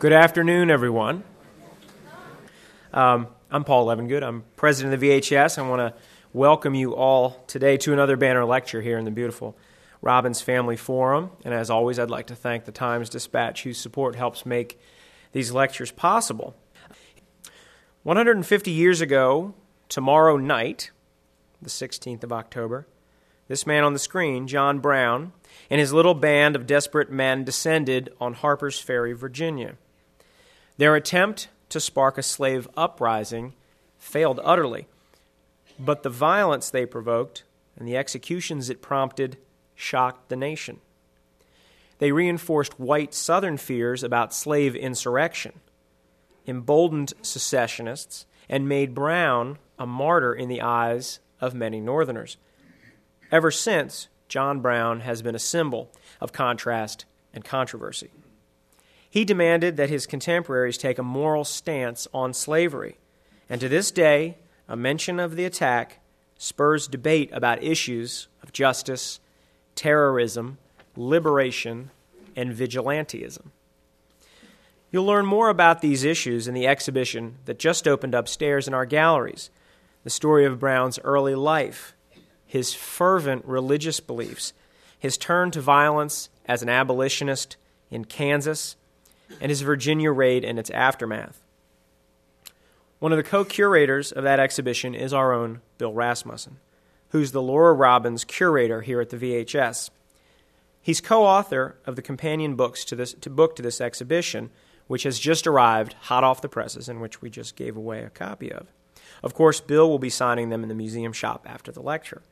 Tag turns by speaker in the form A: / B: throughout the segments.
A: Good afternoon, everyone. Um, I'm Paul Levengood. I'm president of the VHS. I want to welcome you all today to another banner lecture here in the beautiful Robins Family Forum. And as always, I'd like to thank the Times Dispatch, whose support helps make these lectures possible. 150 years ago, tomorrow night, the 16th of October, this man on the screen, John Brown, and his little band of desperate men descended on Harper's Ferry, Virginia. Their attempt to spark a slave uprising failed utterly, but the violence they provoked and the executions it prompted shocked the nation. They reinforced white Southern fears about slave insurrection, emboldened secessionists, and made Brown a martyr in the eyes of many Northerners. Ever since, John Brown has been a symbol of contrast and controversy. He demanded that his contemporaries take a moral stance on slavery, and to this day, a mention of the attack spurs debate about issues of justice, terrorism, liberation, and vigilantism. You'll learn more about these issues in the exhibition that just opened upstairs in our galleries the story of Brown's early life, his fervent religious beliefs, his turn to violence as an abolitionist in Kansas, and his Virginia raid and its aftermath. One of the co curators of that exhibition is our own Bill Rasmussen, who's the Lora Robins curator here at the VHS. He's co author of the companion books to, this, to book to this exhibition, which has just arrived hot off the presses and which we just gave away a copy of. Of course, Bill will be signing them in the museum shop after the lecture.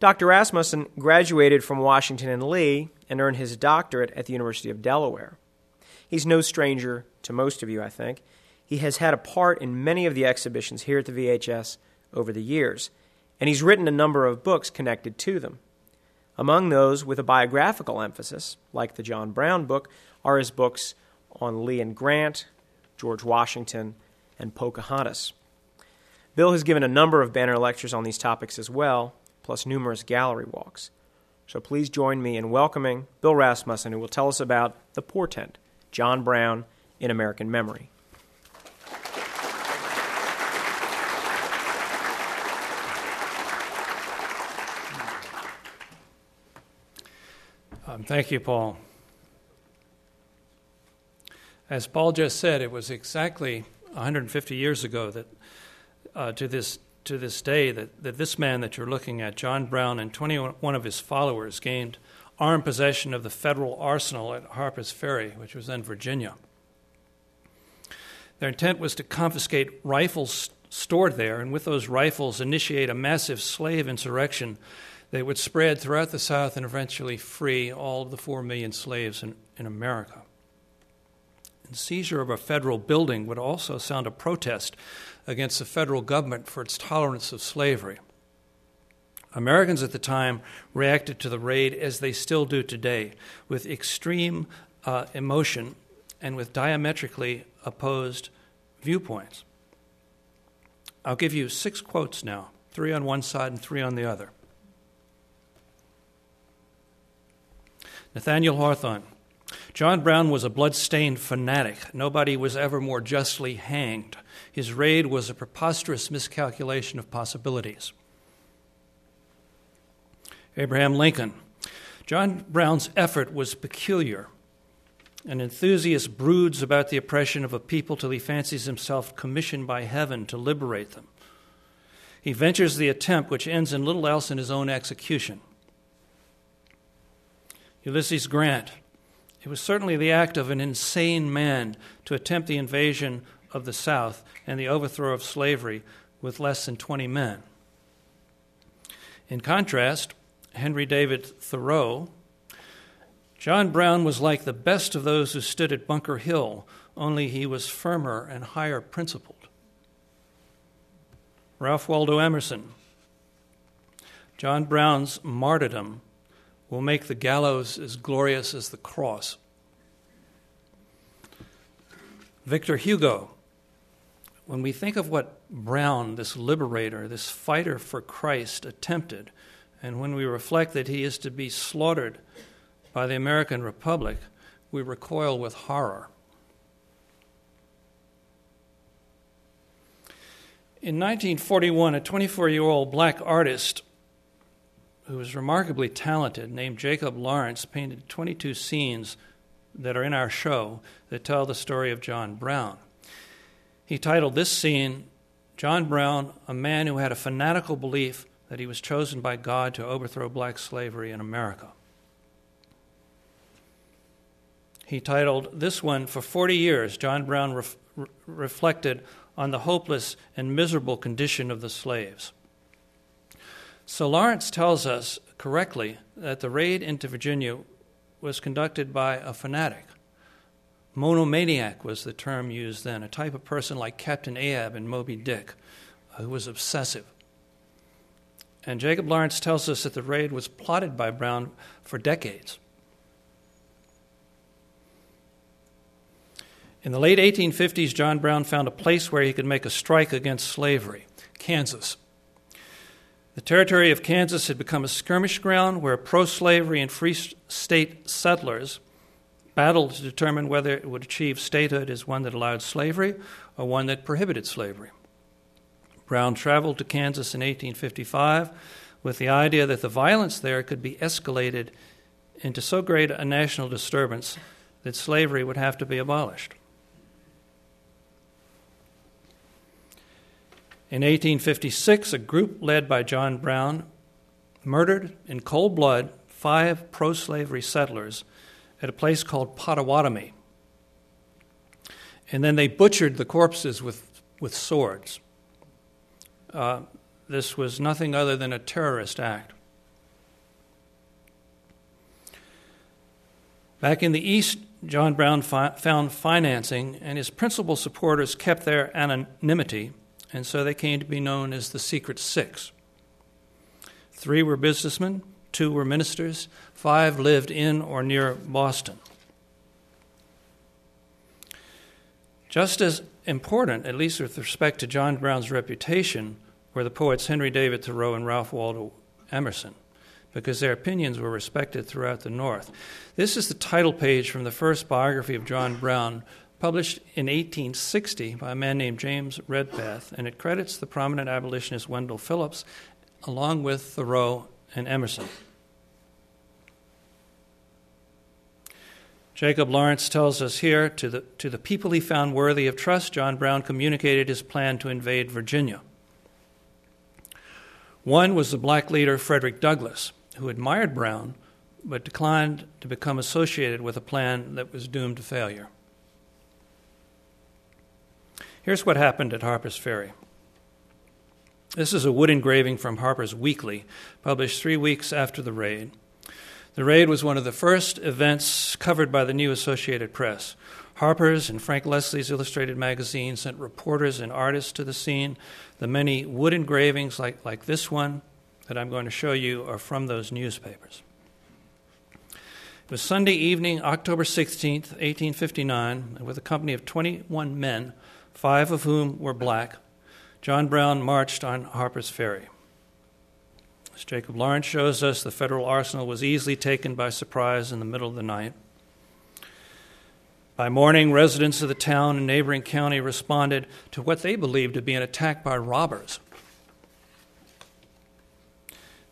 A: Dr. Rasmussen graduated from Washington and Lee and earned his doctorate at the University of Delaware. He's no stranger to most of you, I think. He has had a part in many of the exhibitions here at the VHS over the years, and he's written a number of books connected to them. Among those with a biographical emphasis, like the John Brown book, are his books on Lee and Grant, George Washington, and Pocahontas. Bill has given a number of banner lectures on these topics as well, plus numerous gallery walks. So please join me in welcoming Bill Rasmussen, who will tell us about the portent John Brown in American Memory.
B: Um, thank you, Paul. As Paul just said, it was exactly 150 years ago that uh, to this to this day that, that this man that you're looking at, John Brown, and 21 of his followers gained armed possession of the federal arsenal at Harper's Ferry, which was then Virginia. Their intent was to confiscate rifles stored there, and with those rifles, initiate a massive slave insurrection that would spread throughout the South and eventually free all of the four million slaves in, in America. And seizure of a federal building would also sound a protest against the federal government for its tolerance of slavery. Americans at the time reacted to the raid as they still do today, with extreme uh, emotion and with diametrically opposed viewpoints. I'll give you six quotes now three on one side and three on the other. Nathaniel Hawthorne. John Brown was a blood-stained fanatic. Nobody was ever more justly hanged. His raid was a preposterous miscalculation of possibilities. Abraham Lincoln. John Brown's effort was peculiar. An enthusiast broods about the oppression of a people till he fancies himself commissioned by heaven to liberate them. He ventures the attempt which ends in little else than his own execution. Ulysses Grant. It was certainly the act of an insane man to attempt the invasion of the South and the overthrow of slavery with less than 20 men. In contrast, Henry David Thoreau, John Brown was like the best of those who stood at Bunker Hill, only he was firmer and higher principled. Ralph Waldo Emerson, John Brown's martyrdom will make the gallows as glorious as the cross. Victor Hugo, when we think of what Brown, this liberator, this fighter for Christ, attempted, and when we reflect that he is to be slaughtered by the American Republic, we recoil with horror. In 1941, a 24 year old black artist who was remarkably talented, named Jacob Lawrence, painted 22 scenes that are in our show that tell the story of John Brown. He titled this scene, John Brown, a man who had a fanatical belief that he was chosen by God to overthrow black slavery in America. He titled this one, For 40 years, John Brown ref- re- reflected on the hopeless and miserable condition of the slaves. So Lawrence tells us correctly that the raid into Virginia was conducted by a fanatic. Monomaniac was the term used then, a type of person like Captain Ahab in Moby Dick, who was obsessive. And Jacob Lawrence tells us that the raid was plotted by Brown for decades. In the late 1850s, John Brown found a place where he could make a strike against slavery Kansas. The territory of Kansas had become a skirmish ground where pro slavery and free state settlers battled to determine whether it would achieve statehood as one that allowed slavery or one that prohibited slavery. Brown traveled to Kansas in 1855 with the idea that the violence there could be escalated into so great a national disturbance that slavery would have to be abolished. In 1856, a group led by John Brown murdered in cold blood five pro slavery settlers at a place called Pottawatomie. And then they butchered the corpses with, with swords. Uh, this was nothing other than a terrorist act. Back in the East, John Brown fi- found financing, and his principal supporters kept their anonymity and so they came to be known as the Secret Six. Three were businessmen, two were ministers, five lived in or near Boston. Just as important, at least with respect to John Brown's reputation, were the poets Henry David Thoreau and Ralph Waldo Emerson, because their opinions were respected throughout the North. This is the title page from the first biography of John Brown, published in 1860 by a man named James Redpath, and it credits the prominent abolitionist Wendell Phillips along with Thoreau and Emerson. Jacob Lawrence tells us here to the, to the people he found worthy of trust, John Brown communicated his plan to invade Virginia. One was the black leader Frederick Douglass, who admired Brown but declined to become associated with a plan that was doomed to failure. Here's what happened at Harper's Ferry. This is a wood engraving from Harper's Weekly, published three weeks after the raid. The raid was one of the first events covered by the new Associated Press. Harper's and Frank Leslie's Illustrated magazine sent reporters and artists to the scene. The many wood engravings, like, like this one that I'm going to show you, are from those newspapers. It was Sunday evening, October 16th, 1859, and with a company of 21 men, five of whom were black, John Brown marched on Harper's Ferry. As Jacob Lawrence shows us, the federal arsenal was easily taken by surprise in the middle of the night. By morning, residents of the town and neighboring county responded to what they believed to be an attack by robbers.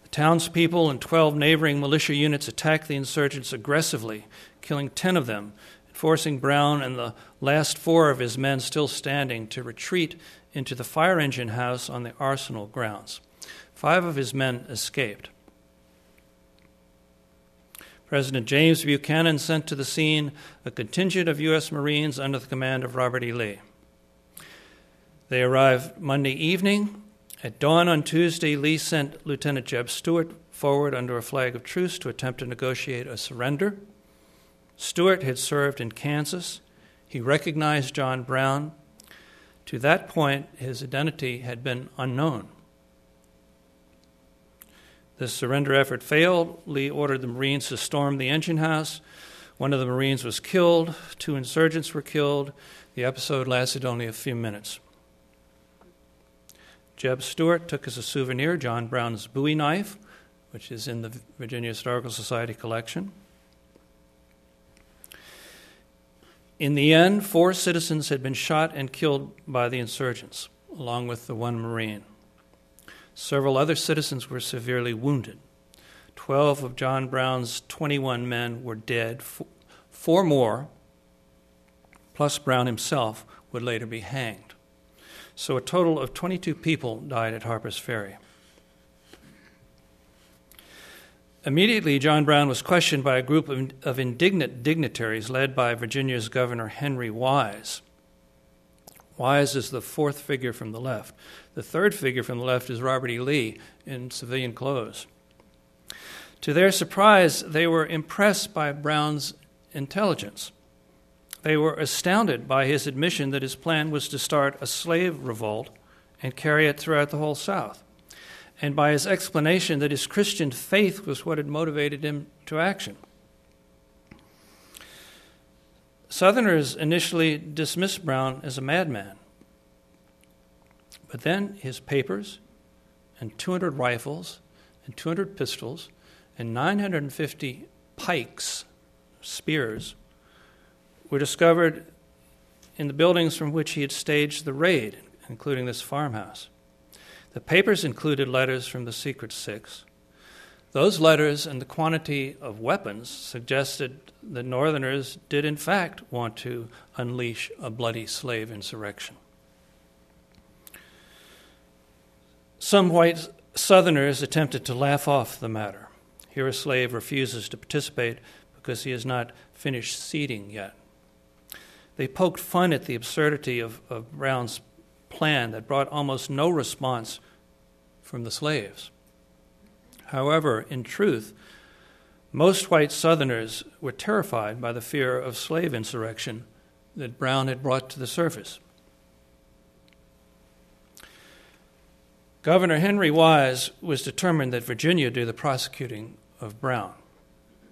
B: The townspeople and 12 neighboring militia units attacked the insurgents aggressively, killing 10 of them and forcing Brown and the last four of his men still standing to retreat into the fire engine house on the arsenal grounds. Five of his men escaped. President James Buchanan sent to the scene a contingent of U.S. Marines under the command of Robert E. Lee. They arrived Monday evening. At dawn on Tuesday, Lee sent Lieutenant Jeb Stuart forward under a flag of truce to attempt to negotiate a surrender. Stuart had served in Kansas. He recognized John Brown. To that point, his identity had been unknown. The surrender effort failed. Lee ordered the Marines to storm the engine house. One of the Marines was killed, two insurgents were killed. The episode lasted only a few minutes. Jeb Stuart took as a souvenir John Brown's Bowie knife, which is in the Virginia Historical Society collection. In the end, four citizens had been shot and killed by the insurgents. along with the one Marine. Several other citizens were severely wounded. Twelve of John Brown's 21 men were dead. Four more, plus Brown himself, would later be hanged. So a total of 22 people died at Harper's Ferry. Immediately, John Brown was questioned by a group of, indignant dignitaries led by Virginia's Governor Henry Wise. Wise is the fourth figure from the left. The third figure from the left is Robert E. Lee in civilian clothes. To their surprise, they were impressed by Brown's intelligence. They were astounded by his admission that his plan was to start a slave revolt and carry it throughout the whole South, and by his explanation that his Christian faith was what had motivated him to action. Southerners initially dismissed Brown as a madman, but then his papers and 200 rifles and 200 pistols and 950 pikes, spears, were discovered in the buildings from which he had staged the raid, including this farmhouse. The papers included letters from the Secret Six. Those letters and the quantity of weapons suggested that Northerners did, in fact, want to unleash a bloody slave insurrection. Some white Southerners attempted to laugh off the matter. Here, a slave refuses to participate because he has not finished seeding yet. They poked fun at the absurdity of, of Brown's plan that brought almost no response from the slaves. However, in truth, most white Southerners were terrified by the fear of slave insurrection that Brown had brought to the surface. Governor Henry Wise was determined that Virginia do the prosecuting of Brown,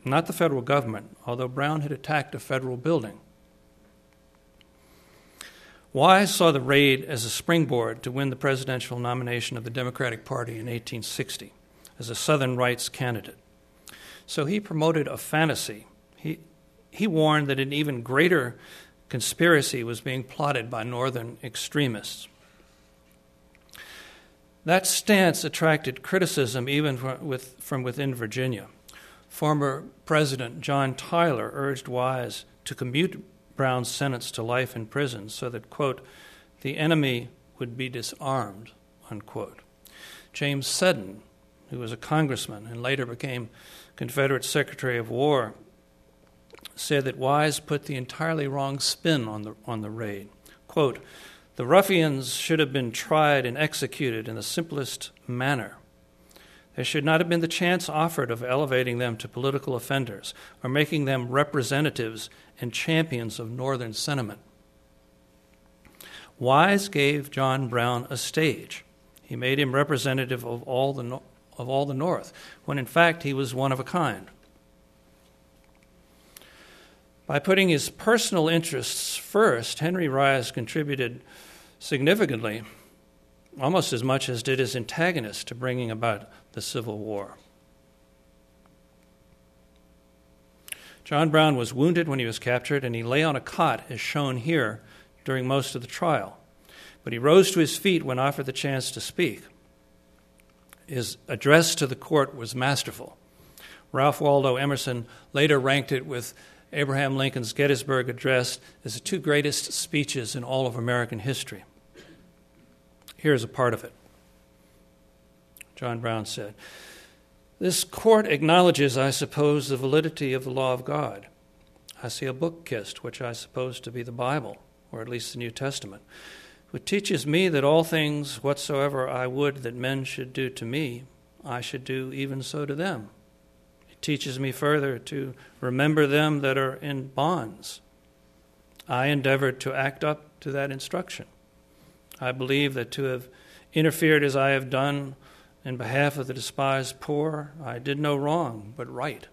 B: not the federal government, although Brown had attacked a federal building. Wise saw the raid as a springboard to win the presidential nomination of the Democratic Party in 1860 as a Southern rights candidate. So he promoted a fantasy. He, he warned that an even greater conspiracy was being plotted by Northern extremists. That stance attracted criticism even from, with, from within Virginia. Former President John Tyler urged Wise to commute Brown's sentence to life in prison so that, quote, the enemy would be disarmed, unquote. James Seddon, who was a congressman and later became Confederate Secretary of War, said that Wise put the entirely wrong spin on the, on the raid. Quote, the ruffians should have been tried and executed in the simplest manner. There should not have been the chance offered of elevating them to political offenders or making them representatives and champions of Northern sentiment. Wise gave John Brown a stage. He made him representative of all the, of all the North, when in fact he was one of a kind. By putting his personal interests first, Henry Wise contributed significantly, almost as much as did his antagonist, to bringing about the Civil War. John Brown was wounded when he was captured, and he lay on a cot, as shown here, during most of the trial. But he rose to his feet when offered the chance to speak. His address to the court was masterful. Ralph Waldo Emerson later ranked it with Abraham Lincoln's Gettysburg Address as the two greatest speeches in all of American history. Here's a part of it. John Brown said, This court acknowledges, I suppose, the validity of the law of God. I see a book kissed, which I suppose to be the Bible, or at least the New Testament, which teaches me that all things whatsoever I would that men should do to me, I should do even so to them. It teaches me further to remember them that are in bonds. I endeavored to act up to that instruction. I believe that to have interfered as I have done in behalf of the despised poor, I did no wrong, but right.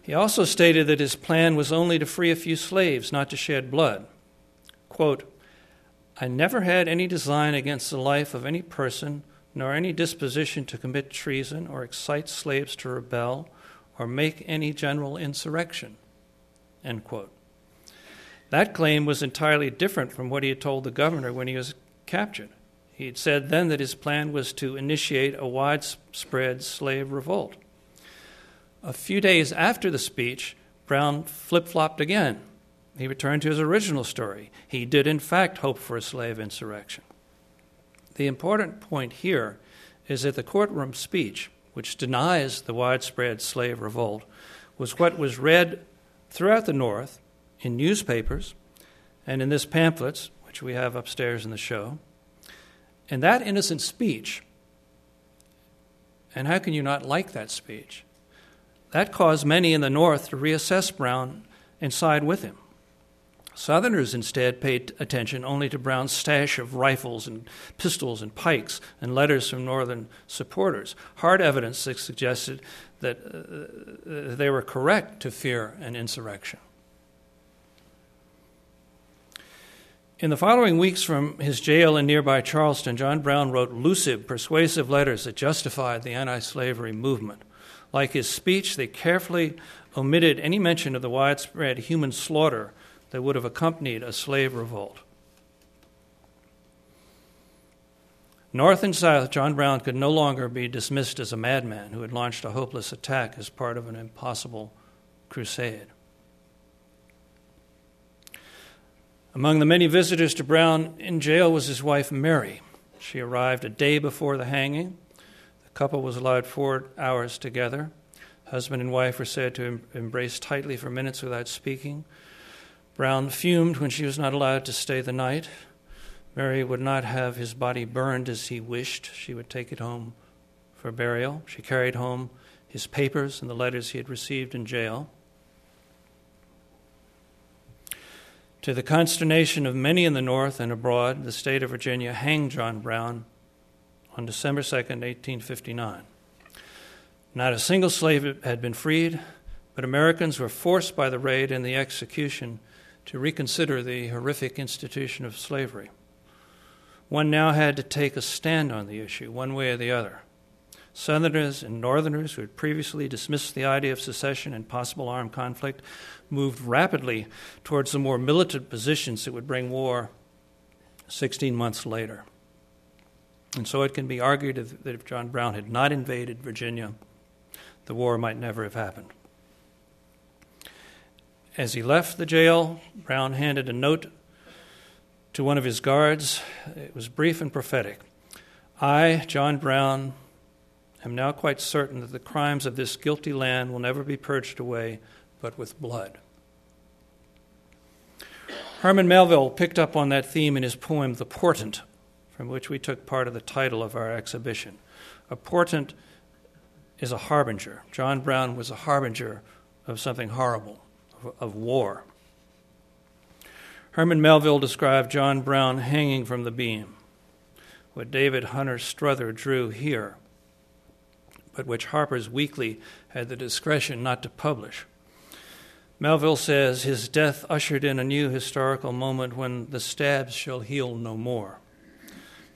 B: He also stated that his plan was only to free a few slaves, not to shed blood. Quote, I never had any design against the life of any person, nor any disposition to commit treason or excite slaves to rebel or make any general insurrection. End quote. That claim was entirely different from what he had told the governor when he was captured. He had said then that his plan was to initiate a widespread slave revolt. A few days after the speech, Brown flip flopped again. He returned to his original story. He did, in fact, hope for a slave insurrection. The important point here is that the courtroom speech, which denies the widespread slave revolt, was what was read throughout the North in newspapers and in this pamphlets, which we have upstairs in the show. And that innocent speech, and how can you not like that speech? That caused many in the North to reassess Brown and side with him. Southerners instead paid attention only to Brown's stash of rifles and pistols and pikes and letters from Northern supporters, hard evidence that suggested that uh, they were correct to fear an insurrection. In the following weeks from his jail in nearby Charleston, John Brown wrote lucid, persuasive letters that justified the anti slavery movement. Like his speech, they carefully omitted any mention of the widespread human slaughter that would have accompanied a slave revolt. North and South, John Brown could no longer be dismissed as a madman who had launched a hopeless attack as part of an impossible crusade. Among the many visitors to Brown in jail was his wife Mary. She arrived a day before the hanging. The couple was allowed four hours together. Husband and wife were said to embrace tightly for minutes without speaking. Brown fumed when she was not allowed to stay the night. Mary would not have his body burned as he wished. She would take it home for burial. She carried home his papers and the letters he had received in jail. To the consternation of many in the North and abroad, the state of Virginia hanged John Brown on December 2, 1859. Not a single slave had been freed, but Americans were forced by the raid and the execution to reconsider the horrific institution of slavery. One now had to take a stand on the issue, one way or the other. Southerners and Northerners, who had previously dismissed the idea of secession and possible armed conflict, moved rapidly towards the more militant positions that would bring war 16 months later. And so it can be argued that if John Brown had not invaded Virginia, the war might never have happened. As he left the jail, Brown handed a note to one of his guards. It was brief and prophetic. I, John Brown, am now quite certain that the crimes of this guilty land will never be purged away but with blood. Herman Melville picked up on that theme in his poem, The Portent, from which we took part of the title of our exhibition. A portent is a harbinger. John Brown was a harbinger of something horrible of war. Herman Melville described John Brown hanging from the beam, what David Hunter Strother drew here, but which Harper's Weekly had the discretion not to publish. Melville says his death ushered in a new historical moment when the stabs shall heal no more.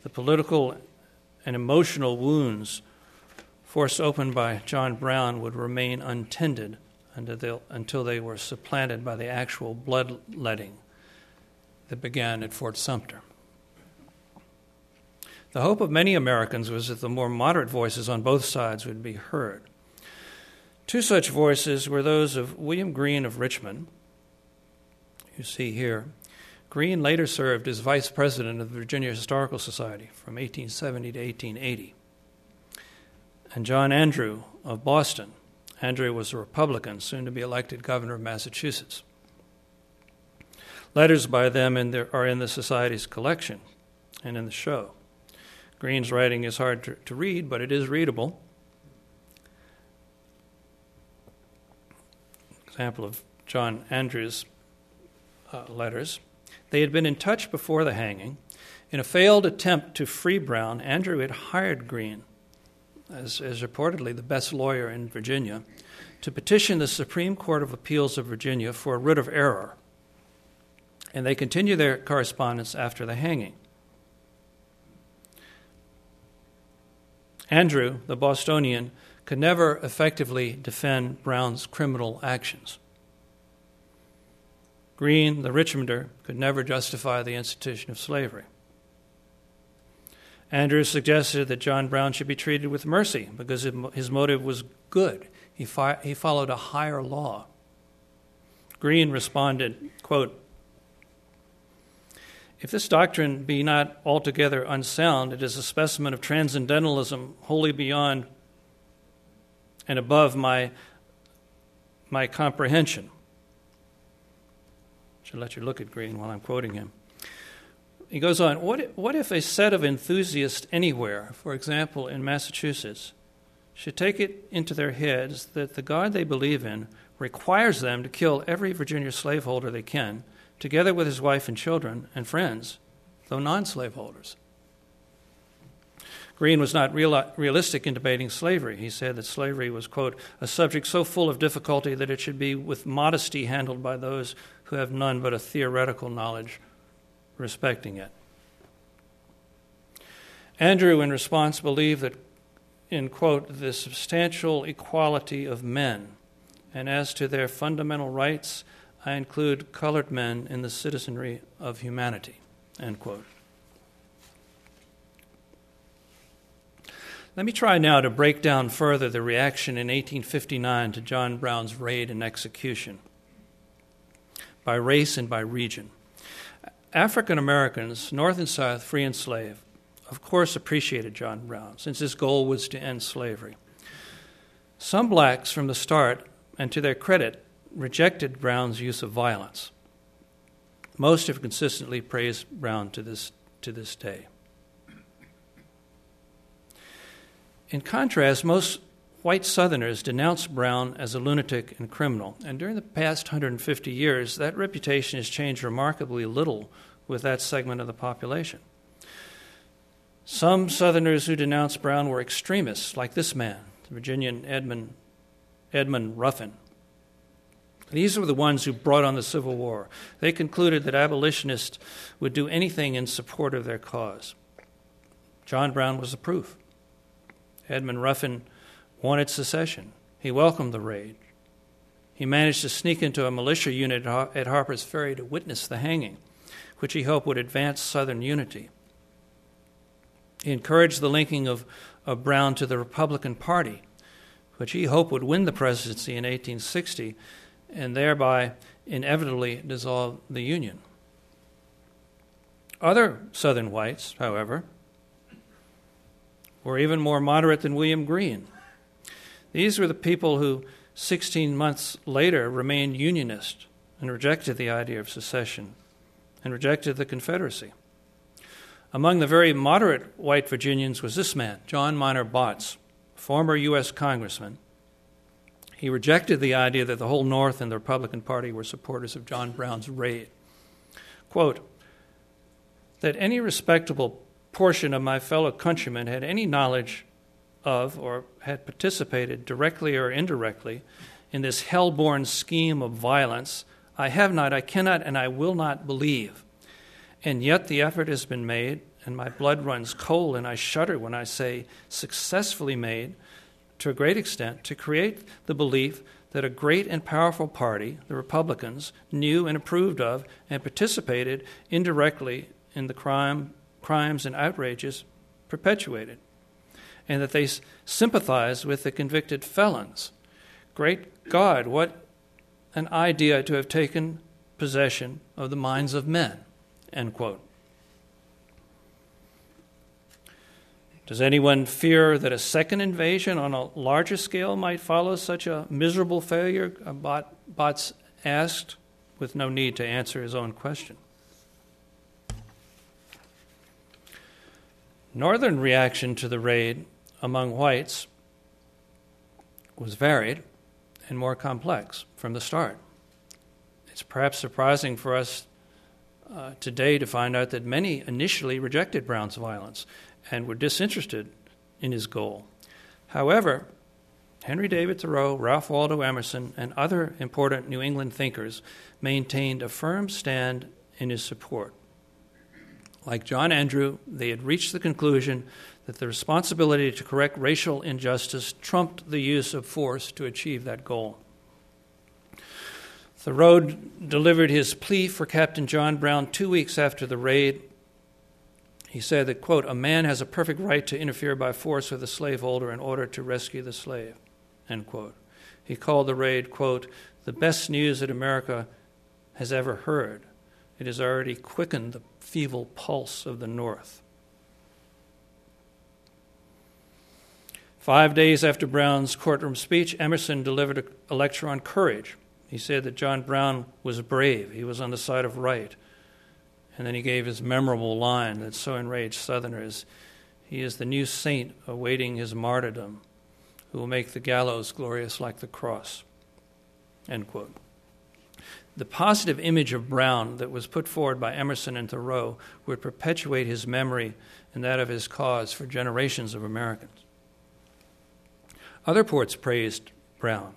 B: The political and emotional wounds forced open by John Brown would remain untended until they were supplanted by the actual bloodletting that began at Fort Sumter. The hope of many Americans was that the more moderate voices on both sides would be heard. Two such voices were those of William Greene of Richmond, you see here. Greene later served as vice president of the Virginia Historical Society from 1870 to 1880. And John Andrew of Boston, Andrew was a Republican, soon to be elected governor of Massachusetts. Letters by them in their, are in the Society's collection and in the show. Green's writing is hard to, to read, but it is readable. Example of John Andrews' uh, letters. They had been in touch before the hanging. In a failed attempt to free Brown, Andrew had hired Greene as, as reportedly the best lawyer in Virginia, to petition the Supreme Court of Appeals of Virginia for a writ of error. And they continue their correspondence after the hanging. Andrew, the Bostonian, could never effectively defend Brown's criminal actions. Green, the Richmonder, could never justify the institution of slavery. Andrews suggested that John Brown should be treated with mercy because his motive was good. He, fi- he followed a higher law. Green responded, quote, If this doctrine be not altogether unsound, it is a specimen of transcendentalism wholly beyond and above my, my comprehension. Should let you look at Green while I'm quoting him. He goes on, what if, what if a set of enthusiasts anywhere, for example in Massachusetts, should take it into their heads that the God they believe in requires them to kill every Virginia slaveholder they can, together with his wife and children and friends, though non slaveholders? Greene was not real, realistic in debating slavery. He said that slavery was, quote, a subject so full of difficulty that it should be with modesty handled by those who have none but a theoretical knowledge respecting it. Andrew, in response, believed that, in quote, the substantial equality of men, and as to their fundamental rights, I include colored men in the citizenry of humanity, end quote. Let me try now to break down further the reaction in 1859 to John Brown's raid and execution by race and by region. African Americans, North and South, free and slave, of course appreciated John Brown, since his goal was to end slavery. Some blacks from the start, and to their credit, rejected Brown's use of violence. Most have consistently praised Brown to this, to this day. In contrast, most white Southerners denounced Brown as a lunatic and criminal, and during the past 150 years, that reputation has changed remarkably little with that segment of the population. Some Southerners who denounced Brown were extremists, like this man, the Virginian Edmund, Edmund Ruffin. These were the ones who brought on the Civil War. They concluded that abolitionists would do anything in support of their cause. John Brown was the proof. Edmund Ruffin wanted secession. He welcomed the raid. He managed to sneak into a militia unit at Harper's Ferry to witness the hanging, which he hoped would advance Southern unity. He encouraged the linking of, of Brown to the Republican Party, which he hoped would win the presidency in 1860 and thereby inevitably dissolve the Union. Other Southern whites, however, were even more moderate than William Greene. These were the people who, 16 months later, remained Unionist and rejected the idea of secession and rejected the Confederacy. Among the very moderate white Virginians was this man, John Minor Botts, former U.S. Congressman. He rejected the idea that the whole North and the Republican Party were supporters of John Brown's raid. Quote, that any respectable portion of my fellow countrymen had any knowledge of or had participated directly or indirectly in this hell born scheme of violence, I have not, I cannot, and I will not believe. And yet the effort has been made, and my blood runs cold, and I shudder when I say successfully made to a great extent to create the belief that a great and powerful party, the Republicans, knew and approved of and participated indirectly in the crime crimes and outrages perpetuated, and that they sympathize with the convicted felons. Great God, what an idea to have taken possession of the minds of men. End quote. Does anyone fear that a second invasion on a larger scale might follow such a miserable failure? Uh, Botts asked, with no need to answer his own question. Northern reaction to the raid among whites was varied and more complex from the start. It's perhaps surprising for us uh, today to find out that many initially rejected Brown's violence and were disinterested in his goal. However, Henry David Thoreau, Ralph Waldo Emerson, and other important New England thinkers maintained a firm stand in his support. Like John Andrew, they had reached the conclusion that the responsibility to correct racial injustice trumped the use of force to achieve that goal. Thoreau delivered his plea for Captain John Brown two weeks after the raid. He said that, quote, a man has a perfect right to interfere by force with a slaveholder in order to rescue the slave, end quote. He called the raid, quote, the best news that America has ever heard. It has already quickened the feeble pulse of the North. Five days after Brown's courtroom speech, Emerson delivered a, lecture on courage. He said that John Brown was brave, he was on the side of right. And then he gave his memorable line that so enraged Southerners He is the new saint awaiting his martyrdom, who will make the gallows glorious like the cross. End quote. The positive image of Brown that was put forward by Emerson and Thoreau would perpetuate his memory and that of his cause for generations of Americans. Other poets praised Brown.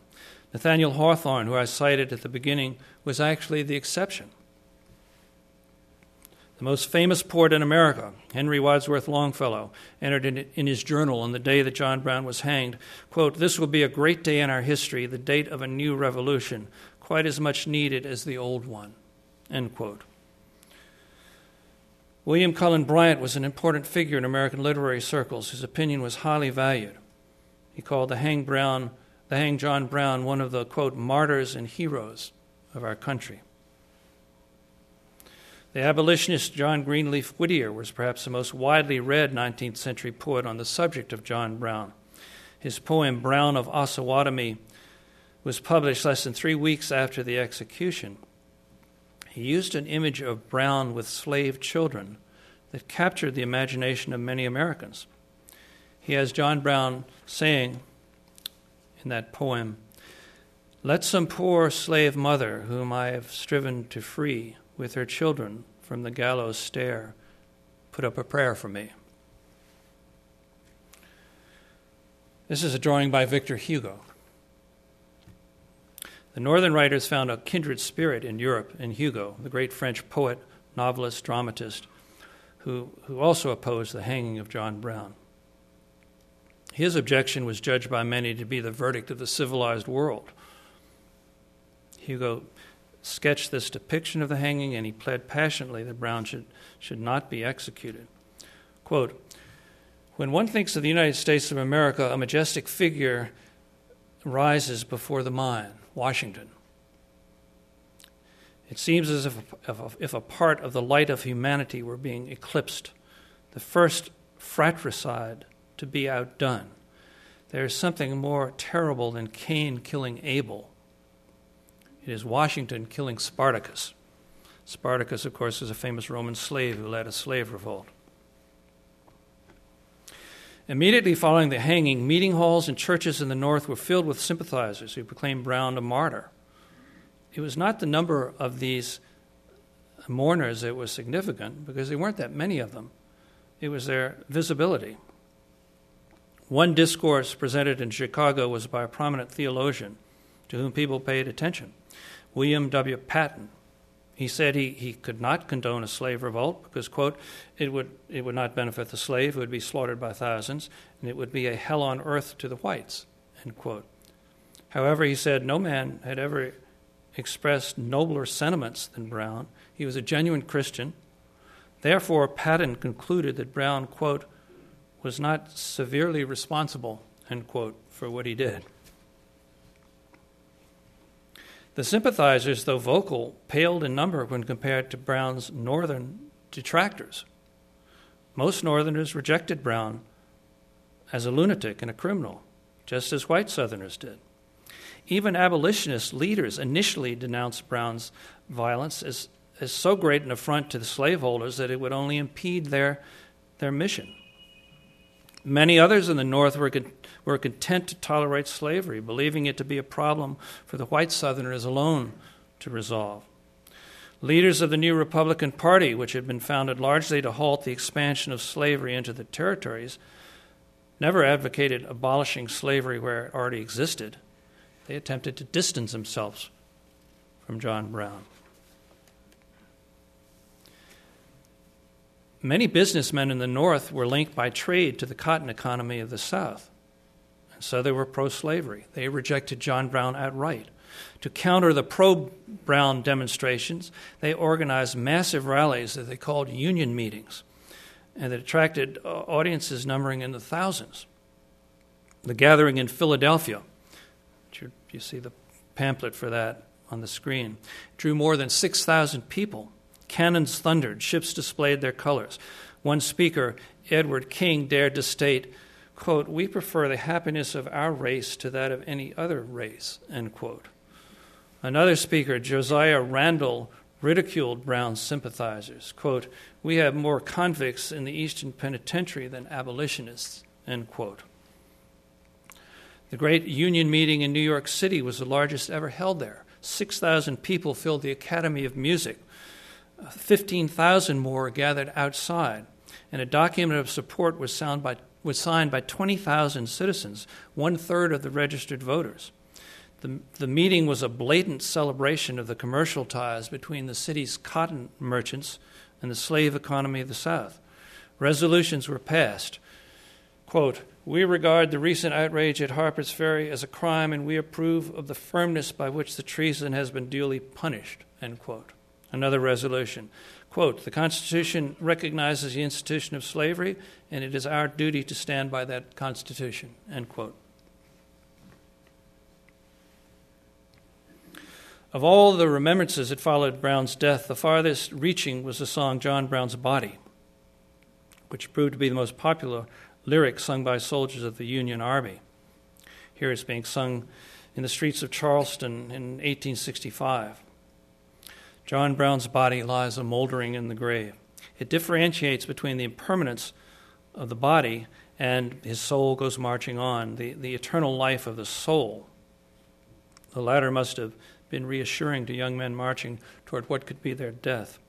B: Nathaniel Hawthorne, who I cited at the beginning, was actually the exception. The most famous poet in America, Henry Wadsworth Longfellow, entered in, in, his journal on the day that John Brown was hanged, quote, This will be a great day in our history, the date of a new revolution, quite as much needed as the old one, end quote. William Cullen Bryant was an important figure in American literary circles. His opinion was highly valued. He called the hang Brown, the hang John Brown, one of the quote martyrs and heroes of our country. The abolitionist John Greenleaf Whittier was perhaps the most widely read 19th century poet on the subject of John Brown. His poem, Brown of Osawatomie, was published less than three weeks after the execution. He used an image of Brown with slave children that captured the imagination of many Americans. He has John Brown saying in that poem, Let some poor slave mother, whom I have striven to free, with her children from the gallows stair, put up a prayer for me. This is a drawing by Victor Hugo. The Northern writers found a kindred spirit in Europe in Hugo, the great French poet, novelist, dramatist, who, who also opposed the hanging of John Brown. His objection was judged by many to be the verdict of the civilized world. Hugo sketched this depiction of the hanging and he pled passionately that Brown should, should not be executed. Quote When one thinks of the United States of America, a majestic figure rises before the mind Washington. It seems as if, if a part of the light of humanity were being eclipsed. The first fratricide to be outdone. There is something more terrible than Cain killing Abel. It is Washington killing Spartacus. Spartacus, of course, is a famous Roman slave who led a slave revolt. Immediately following the hanging, meeting halls and churches in the North were filled with sympathizers who proclaimed Brown a martyr. It was not the number of these mourners that was significant, because there weren't that many of them, it was their visibility. One discourse presented in Chicago was by a prominent theologian to whom people paid attention, William W. Patton. He said he, he could not condone a slave revolt because, quote, it would, it would not benefit the slave who would be slaughtered by thousands, and it would be a hell on earth to the whites, end quote. However, he said no man had ever expressed nobler sentiments than Brown. He was a genuine Christian. Therefore, Patton concluded that Brown, quote, was not severely responsible, end quote, for what he did. The sympathizers, though vocal, paled in number when compared to Brown's northern detractors. Most Northerners rejected Brown as a lunatic and a criminal, just as white Southerners did. Even abolitionist leaders initially denounced Brown's violence as, as so great an affront to the slaveholders that it would only impede their, their mission. Many others in the North were, were content to tolerate slavery, believing it to be a problem for the white Southerners alone to resolve. Leaders of the new Republican Party, which had been founded largely to halt the expansion of slavery into the territories, never advocated abolishing slavery where it already existed. They attempted to distance themselves from John Brown. Many businessmen in the North were linked by trade to the cotton economy of the South. And so they were pro slavery. They rejected John Brown outright. To counter the pro Brown demonstrations, they organized massive rallies that they called union meetings, and that attracted uh, audiences numbering in the thousands. The gathering in Philadelphia, you see the pamphlet for that on the screen, drew more than 6,000 people. Cannons thundered, ships displayed their colors. One speaker, Edward King, dared to state, quote, We prefer the happiness of our race to that of any other race, end quote. Another speaker, Josiah Randall, ridiculed Brown's sympathizers. Quote, We have more convicts in the Eastern Penitentiary than abolitionists, end quote. The great union meeting in New York City was the largest ever held there. 6,000 people filled the Academy of Music. 15,000 more gathered outside. And a document of support was signed by, was signed by 20,000 citizens, one third of the registered voters. The, the meeting was a blatant celebration of the commercial ties between the city's cotton merchants and the slave economy of the South. Resolutions were passed. Quote, we regard the recent outrage at Harper's Ferry as a crime and we approve of the firmness by which the treason has been duly punished. End quote. Another resolution. Quote, the Constitution recognizes the institution of slavery and it is our duty to stand by that Constitution. End quote. Of all the remembrances that followed Brown's death, the farthest reaching was the song John Brown's Body, which proved to be the most popular lyric sung by soldiers of the Union Army. Here it's being sung in the streets of Charleston in 1865. John Brown's body lies a moldering in the grave. It differentiates between the impermanence of the body and his soul goes marching on, the, the eternal life of the soul. The latter must have been reassuring to young men marching toward what could be their death.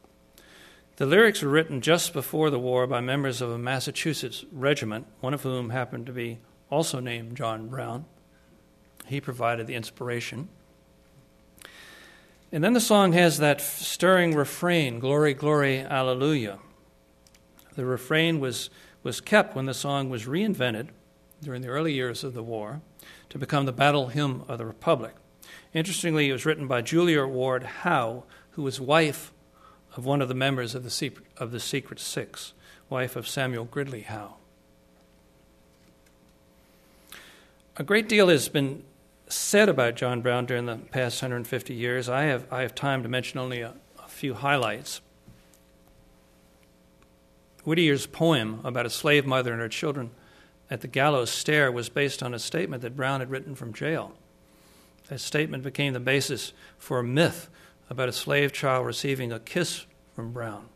B: The lyrics were written just before the war by members of a Massachusetts regiment, one of whom happened to be also named John Brown. He provided the inspiration. And then the song has that stirring refrain, Glory, Glory, Alleluia. The refrain was, was kept when the song was reinvented during the early years of the war to become the battle hymn of the Republic. Interestingly, it was written by Julia Ward Howe, who was wife of one of the members of the Secret, of the Secret Six, wife of Samuel Gridley Howe. A great deal has been said about John Brown during the past 150 years. I have, I have time to mention only a, a few highlights. Whittier's poem about a slave mother and her children at the gallows stair was based on a statement that Brown had written from jail. That statement became the basis for a myth about a slave child receiving a kiss from Brown.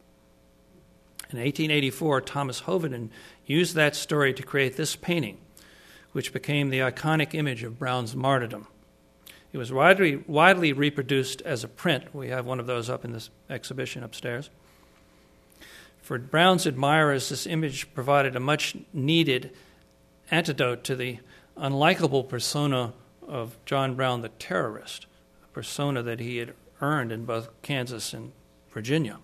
B: In 1884, Thomas Hovenden used that story to create this painting, which became the iconic image of Brown's martyrdom. It was widely, widely reproduced as a print. We have one of those up in this exhibition upstairs. For Brown's admirers, this image provided a much needed antidote to the unlikable persona of John Brown the terrorist, a persona that he had earned in both Kansas and Virginia.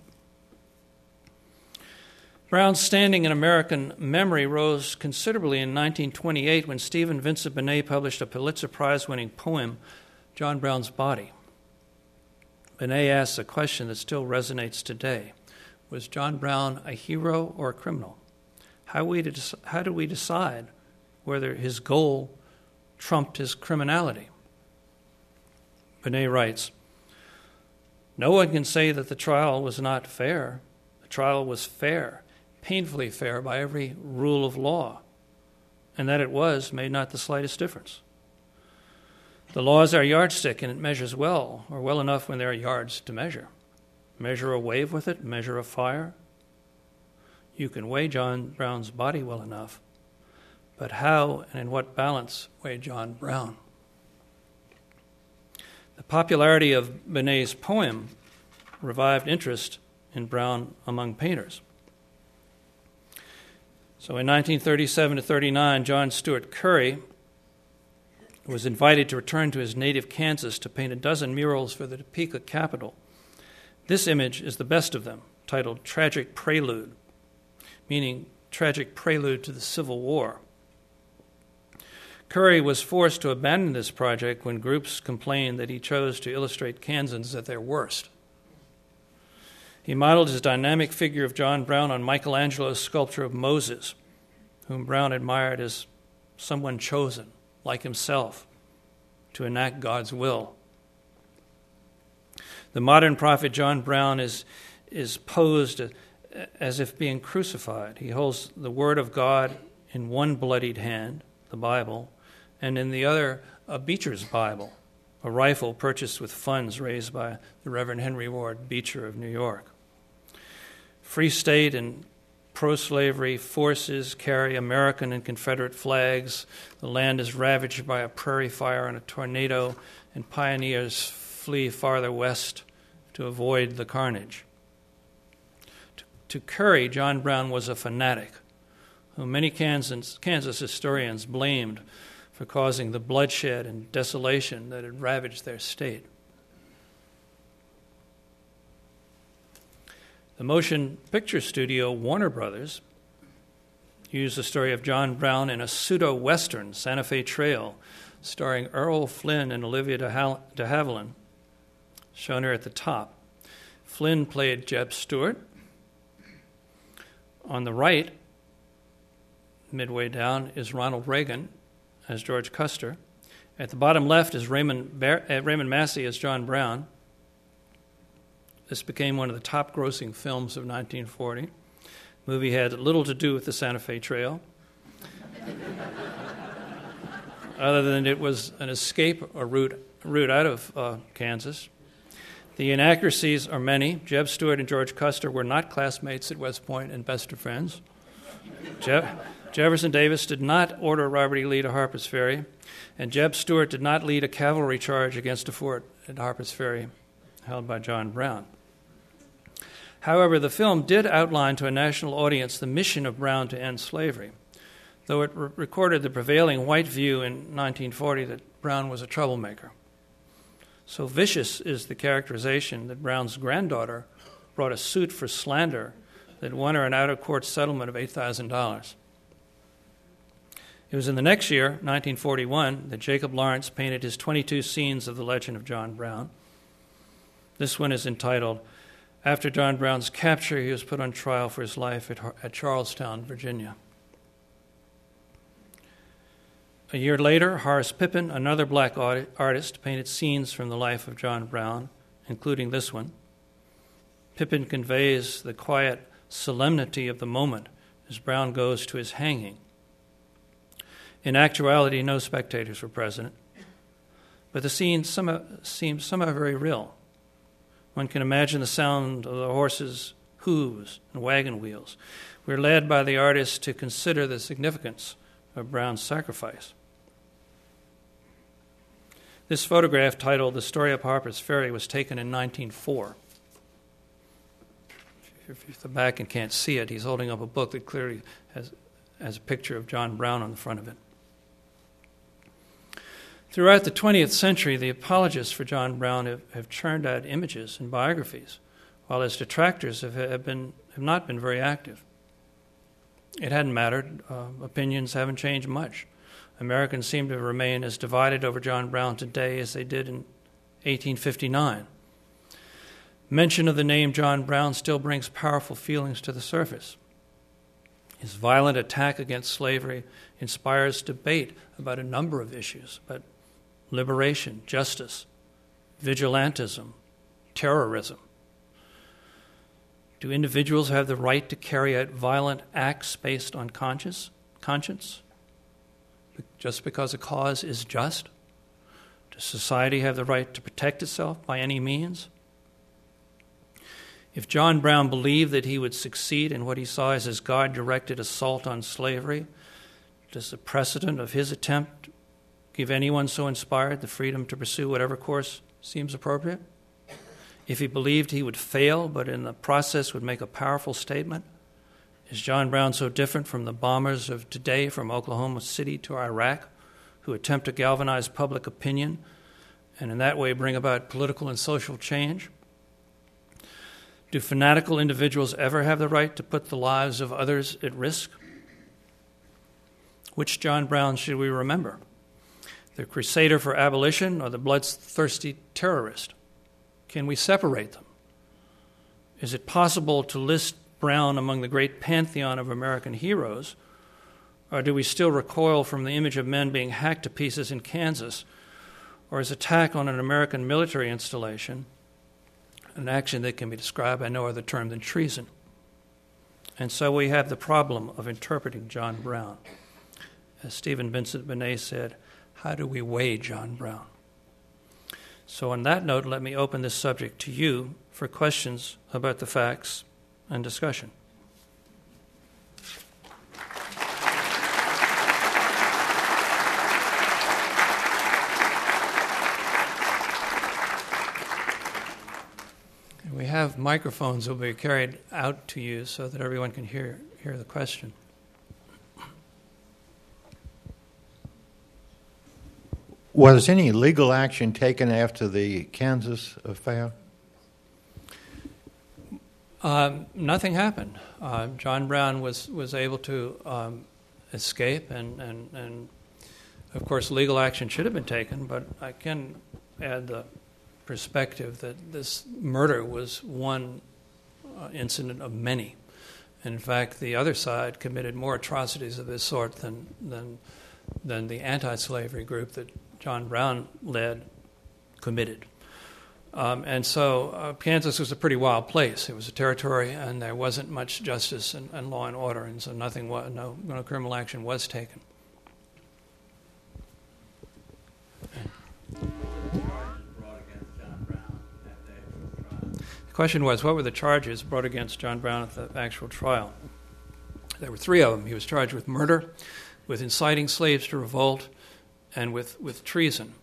B: Brown's standing in American memory rose considerably in 1928 when Stephen Vincent Benet published a Pulitzer Prize winning poem, John Brown's Body. Benet asks a question that still resonates today Was John Brown a hero or a criminal? How, we how do we decide whether his goal trumped his criminality. Benet writes No one can say that the trial was not fair. The trial was fair, painfully fair by every rule of law, and that it was made not the slightest difference. The law is our yardstick, and it measures well, or well enough when there are yards to measure. Measure a wave with it, measure a fire. You can weigh John Brown's body well enough, but how and in what balance weigh John Brown? The popularity of Benet's poem revived interest in Brown among painters. So in 1937 to 39, John Stuart Curry was invited to return to his native Kansas to paint a dozen murals for the Topeka Capitol. This image is the best of them, titled Tragic Prelude, meaning tragic prelude to the Civil War. Curry was forced to abandon this project when groups complained that he chose to illustrate Kansans at their worst. He modeled his dynamic figure of John Brown on Michelangelo's sculpture of Moses, whom Brown admired as someone chosen, like himself, to enact God's will. The modern prophet John Brown is, is posed as if being crucified. He holds the Word of God in one bloodied hand, the Bible, and in the other, a Beecher's Bible, a rifle purchased with funds raised by the Reverend Henry Ward Beecher of New York. Free State and pro slavery forces carry American and Confederate flags. The land is ravaged by a prairie fire and a tornado, and pioneers flee farther west to avoid the carnage. To, Curry, John Brown was a fanatic whom many Kansas, Kansas historians blamed for causing the bloodshed and desolation that had ravaged their state. The motion picture studio Warner Brothers used the story of John Brown in a pseudo Western, Santa Fe Trail, starring Errol Flynn and Olivia de, Havilland, shown here at the top. Flynn played Jeb Stuart. On the right, midway down, is Ronald Reagan as George Custer. At the bottom left is Raymond, Bar- uh, Raymond Massey as John Brown. This became one of the top grossing films of 1940. The movie had little to do with the Santa Fe Trail, other than it was an escape, or route, route out of uh, Kansas. The inaccuracies are many. Jeb Stuart and George Custer were not classmates at West Point and best of friends. Jefferson Davis did not order Robert E. Lee to Harper's Ferry, and Jeb Stuart did not lead a cavalry charge against a fort at Harper's Ferry held by John Brown. However, the film did outline to a national audience the mission of Brown to end slavery, though it re- recorded the prevailing white view in 1940 that Brown was a troublemaker. So vicious is the characterization that Brown's granddaughter brought a suit for slander that won her an out of court settlement of $8,000. It was in the next year, 1941, that Jacob Lawrence painted his 22 scenes of the legend of John Brown. This one is entitled after John Brown's capture, he was put on trial for his life at, at Charlestown, Virginia. A year later, Horace Pippin, another black artist, painted scenes from the life of John Brown, including this one. Pippin conveys the quiet solemnity of the moment as Brown goes to his hanging. In actuality, no spectators were present, but the scene somehow, seems somehow very real. One can imagine the sound of the horses' hooves and wagon wheels. We're led by the artist to consider the significance of Brown's sacrifice. This photograph, titled The Story of Harper's Ferry, was taken in 1904. If you're at the back and can't see it, he's holding up a book that clearly has, has a picture of John Brown on the front of it. Throughout the 20th century, the apologists for John Brown have, have churned out images and biographies, while his detractors have, have, been, have not been very active. It hadn't mattered. Uh, opinions haven't changed much. Americans seem to remain as divided over John Brown today as they did in 1859. Mention of the name John Brown still brings powerful feelings to the surface. His violent attack against slavery inspires debate about a number of issues, but liberation, justice, vigilantism, terrorism? Do individuals have the right to carry out violent acts based on conscience? conscience? Just because a cause is just? Does society have the right to protect itself by any means? If John Brown believed that he would succeed in what he saw as his God directed assault on slavery, does the precedent of his attempt give anyone so inspired the freedom to pursue whatever course seems appropriate? If he believed he would fail, but in the process would make a powerful statement, is John Brown so different from the bombers of today from Oklahoma City to Iraq who attempt to galvanize public opinion and in that way bring about political and social change? Do fanatical individuals ever have the right to put the lives of others at risk? Which John Brown should we remember? The crusader for abolition or the bloodthirsty terrorist? Can we separate them? Is it possible to list Brown among the great pantheon of American heroes? Or do we still recoil from the image of men being hacked to pieces in Kansas, or his attack on an American military installation, an action that can be described by no other term than treason? And so we have the problem of interpreting John Brown. As Stephen Vincent Benet said, how do we weigh John Brown? So, on that note, let me open this subject to you for questions about the facts and discussion. We have microphones that will be carried out to you so that everyone can hear, hear the question.
C: Was any legal action taken after the Kansas affair?
B: Um, nothing happened. Uh, John Brown was, was able to um, escape, and, and, and of course, legal action should have been taken, but I can add the perspective that this murder was one uh, incident of many. And in fact, the other side committed more atrocities of this sort than, than, than the anti slavery group that John Brown led, committed. Um, and so uh, Kansas was a pretty wild place. It was a territory, and there wasn't much justice and, and law and order, and so nothing, was, no, no criminal action was taken. The question was, what were the charges brought against John Brown at the actual trial? There were three of them. He was charged with murder, with inciting slaves to revolt, and with, with treason.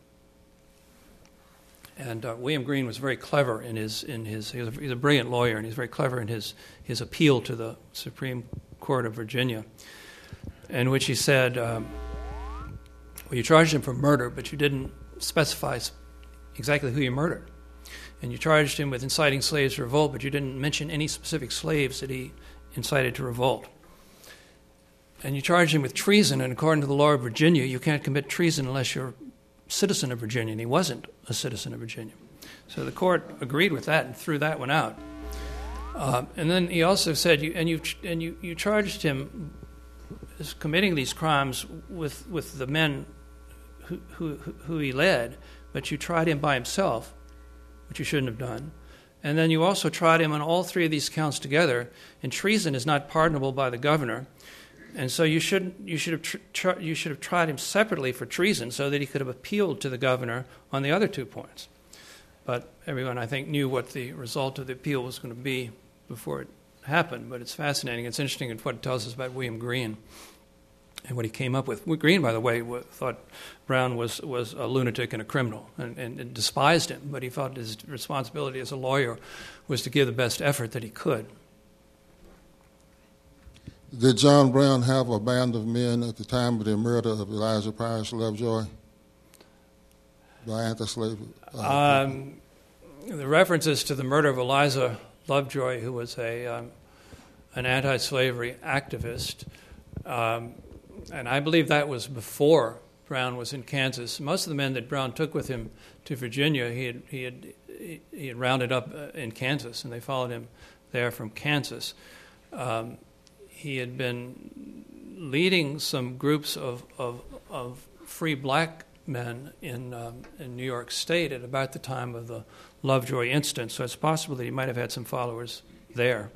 B: And uh, William Green was very clever in his, in his he a, he's a brilliant lawyer, and he's very clever in his, his appeal to the Supreme Court of Virginia, in which he said, um, Well, you charged him for murder, but you didn't specify exactly who you murdered. And you charged him with inciting slaves to revolt, but you didn't mention any specific slaves that he incited to revolt and you charge him with treason, and according to the law of Virginia, you can't commit treason unless you're a citizen of Virginia, and he wasn't a citizen of Virginia. So the court agreed with that and threw that one out. Uh, and then he also said, you, and, you, and you, you charged him as committing these crimes with, with the men who, who, who he led, but you tried him by himself, which you shouldn't have done. And then you also tried him on all three of these counts together, and treason is not pardonable by the governor. And so you should you should have tr- tr- you should have tried him separately for treason, so that he could have appealed to the governor on the other two points. But everyone, I think, knew what the result of the appeal was going to be before it happened. But it's fascinating. It's interesting what it tells us about William Green and what he came up with. Green, by the way, thought Brown was, was a lunatic and a criminal and, and, and despised him, but he felt his responsibility as a lawyer was to give the best effort that he could.
D: Did John Brown have a band of men at the time of the murder of Elijah Price Lovejoy by anti-slavery?
B: Um, the references to the murder of Eliza Lovejoy, who was a um, an anti-slavery activist, um, and I believe that was before Brown was in Kansas. Most of the men that Brown took with him to Virginia, he had he had he had rounded up uh, in Kansas, and they followed him there from Kansas. Um, he had been leading some groups of, of, of free black men in, um, in New York State at about the time of the Lovejoy incident. So it's possible that he might have had some followers there.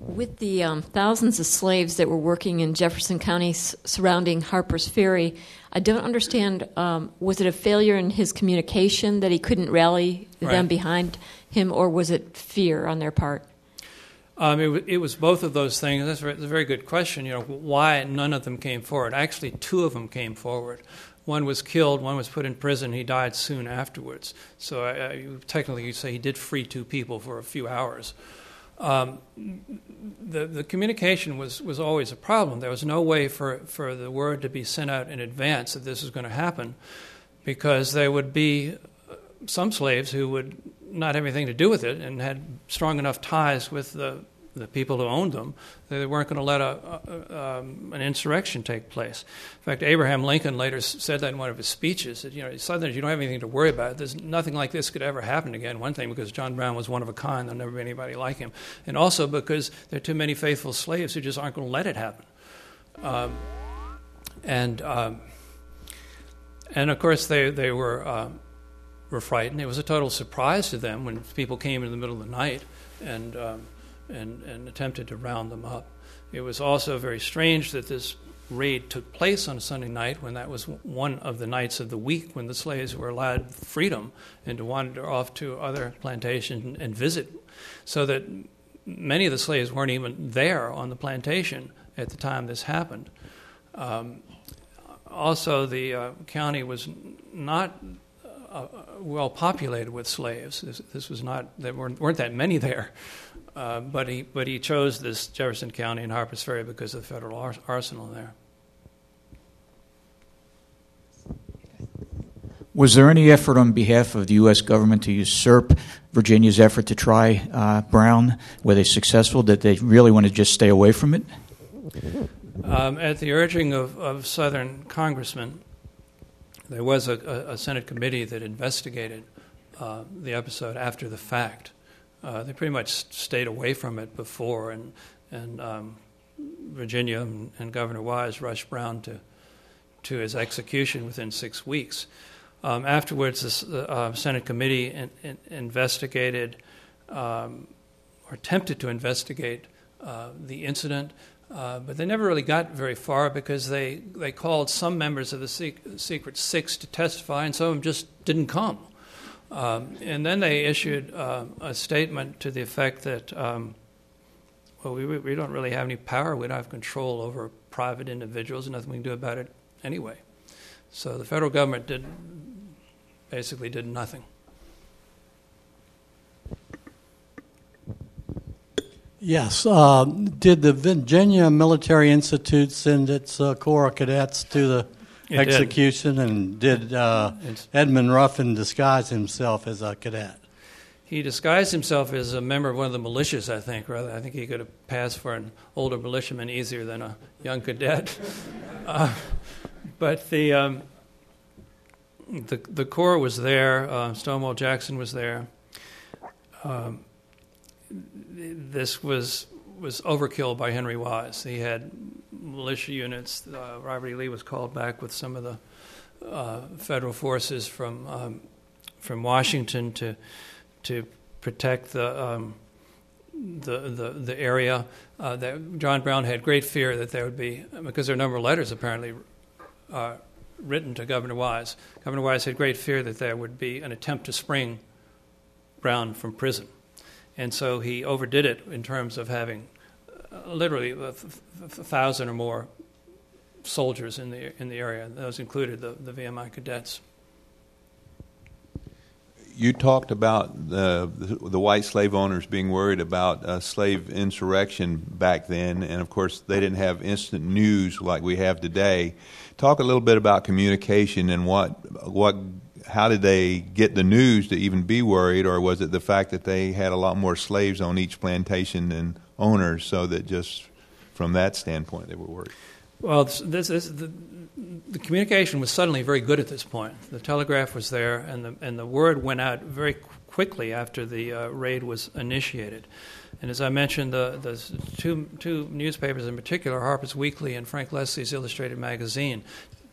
E: With the um, thousands of slaves that were working in Jefferson County s- surrounding Harper's Ferry, I don't understand. Um, was it a failure in his communication that he couldn't rally right. them behind him, or was it fear on their part?
B: Um, it, it, was both of those things. That's a very good question. You know, why none of them came forward? Actually, two of them came forward. One was killed. One was put in prison. He died soon afterwards. So uh, technically, you say he did free two people for a few hours. Um, the, the communication was, was always a problem. There was no way for, for the word to be sent out in advance that this was going to happen because there would be uh, some slaves who would not have anything to do with it and had strong enough ties with the the people who owned them, that they weren't going to let a, a, um, an insurrection take place. In fact, Abraham Lincoln later said that in one of his speeches that, you know, Southerners, you don't have anything to worry about. There's nothing like this could ever happen again. One thing, because John Brown was one of a kind, there'll never be anybody like him. And also because there are too many faithful slaves who just aren't going to let it happen. Um, and, um, and of course, they, they were, uh, were frightened. It was a total surprise to them when people came in the middle of the night and um, and, and attempted to round them up. It was also very strange that this raid took place on a Sunday night when that was one of the nights of the week when the slaves were allowed freedom and to wander off to other plantations and visit, so that many of the slaves weren't even there on the plantation at the time this happened. Um, also, the uh, county was not uh, well populated with slaves. This, this, was not there weren't, weren't that many there. Uh, but he but he chose this Jefferson County and Harpers Ferry because of the federal ar- arsenal there.
F: Was there any effort on behalf of the U.S. government to usurp Virginia's effort to try uh, Brown? Were they successful? Did they really want to just stay away from it?
B: Um, at the urging of, of Southern congressmen, there was a, a, Senate committee that investigated uh, the episode after the fact. Uh, they pretty much stayed away from it before, and and um, Virginia and, and, Governor Wise rushed Brown to to his execution within six weeks. Um, afterwards, the uh, Senate committee in, in, investigated um, or attempted to investigate uh, the incident, uh, but they never really got very far because they, they called some members of the Secret Six to testify, and some of them just didn't come. Um, and then they issued uh, a statement to the effect that, um, well, we, we don't really have any power, we don't have control over private individuals, and nothing we can do about it anyway. So the federal government did basically did nothing.
G: Yes. Uh, did the Virginia Military Institute send its uh, Corps of cadets to the it execution, did. and did uh, Edmund Ruffin disguise himself as a cadet?
B: He disguised himself as a member of one of the militias, I think. Rather, I think he could have passed for an older militiaman easier than a young cadet. uh, but the, um, the the Corps was there. Uh, Stonewall Jackson was there. Um, this was was overkill by Henry Wise. He had militia units. Uh, Robert E. Lee was called back with some of the uh, federal forces from um, from Washington to to protect the um, the, the, the area. Uh, that John Brown had great fear that there would be because there are a number of letters apparently uh, written to Governor Wise. Governor Wise had great fear that there would be an attempt to spring Brown from prison. And so he overdid it in terms of having uh, literally a, thousand or more soldiers in the in the area. Those included the, the VMI cadets.
H: You talked about the, the, white slave owners being worried about a slave insurrection back then, and of course they didn't have instant news like we have today. Talk a little bit about communication and what what how did they get the news to even be worried, or was it the fact that they had a lot more slaves on each plantation than owners, so that just from that standpoint they were worried?
B: Well, this, this, the, the communication was suddenly very good at this point. The telegraph was there, and the and the word went out very quickly after the uh, raid was initiated. And as I mentioned, the, the two two newspapers in particular, Harper's Weekly and Frank Leslie's Illustrated Magazine,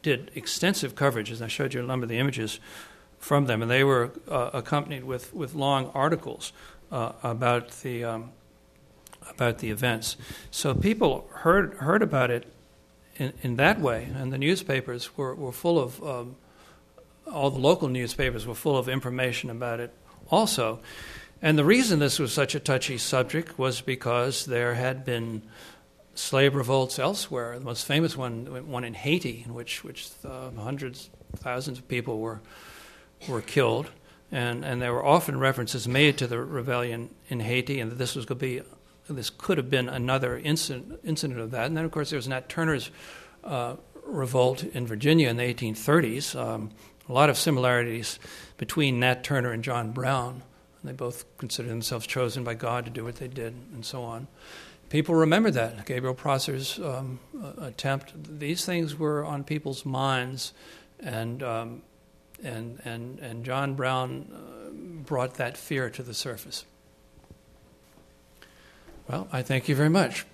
B: did extensive coverage, as I showed you a number of the images from them, and they were uh, accompanied with, with long articles uh, about the um, about the events. So people heard heard about it in, in that way, and the newspapers were, were full of um, all the local newspapers were full of information about it also. And the reason this was such a touchy subject was because there had been slave revolts elsewhere. The most famous one, one in Haiti, in which which uh, hundreds, thousands of people were were killed, and and there were often references made to the rebellion in Haiti, and that this was going to be this could have been another incident incident of that. And then of course there was Nat Turner's uh, revolt in Virginia in the 1830s. Um, a lot of similarities between Nat Turner and John Brown. They both considered themselves chosen by God to do what they did, and so on. People remember that Gabriel Prosser's um, attempt. These things were on people's minds, and um, and and and John Brown uh, brought that fear to the surface. Well, I thank you very much.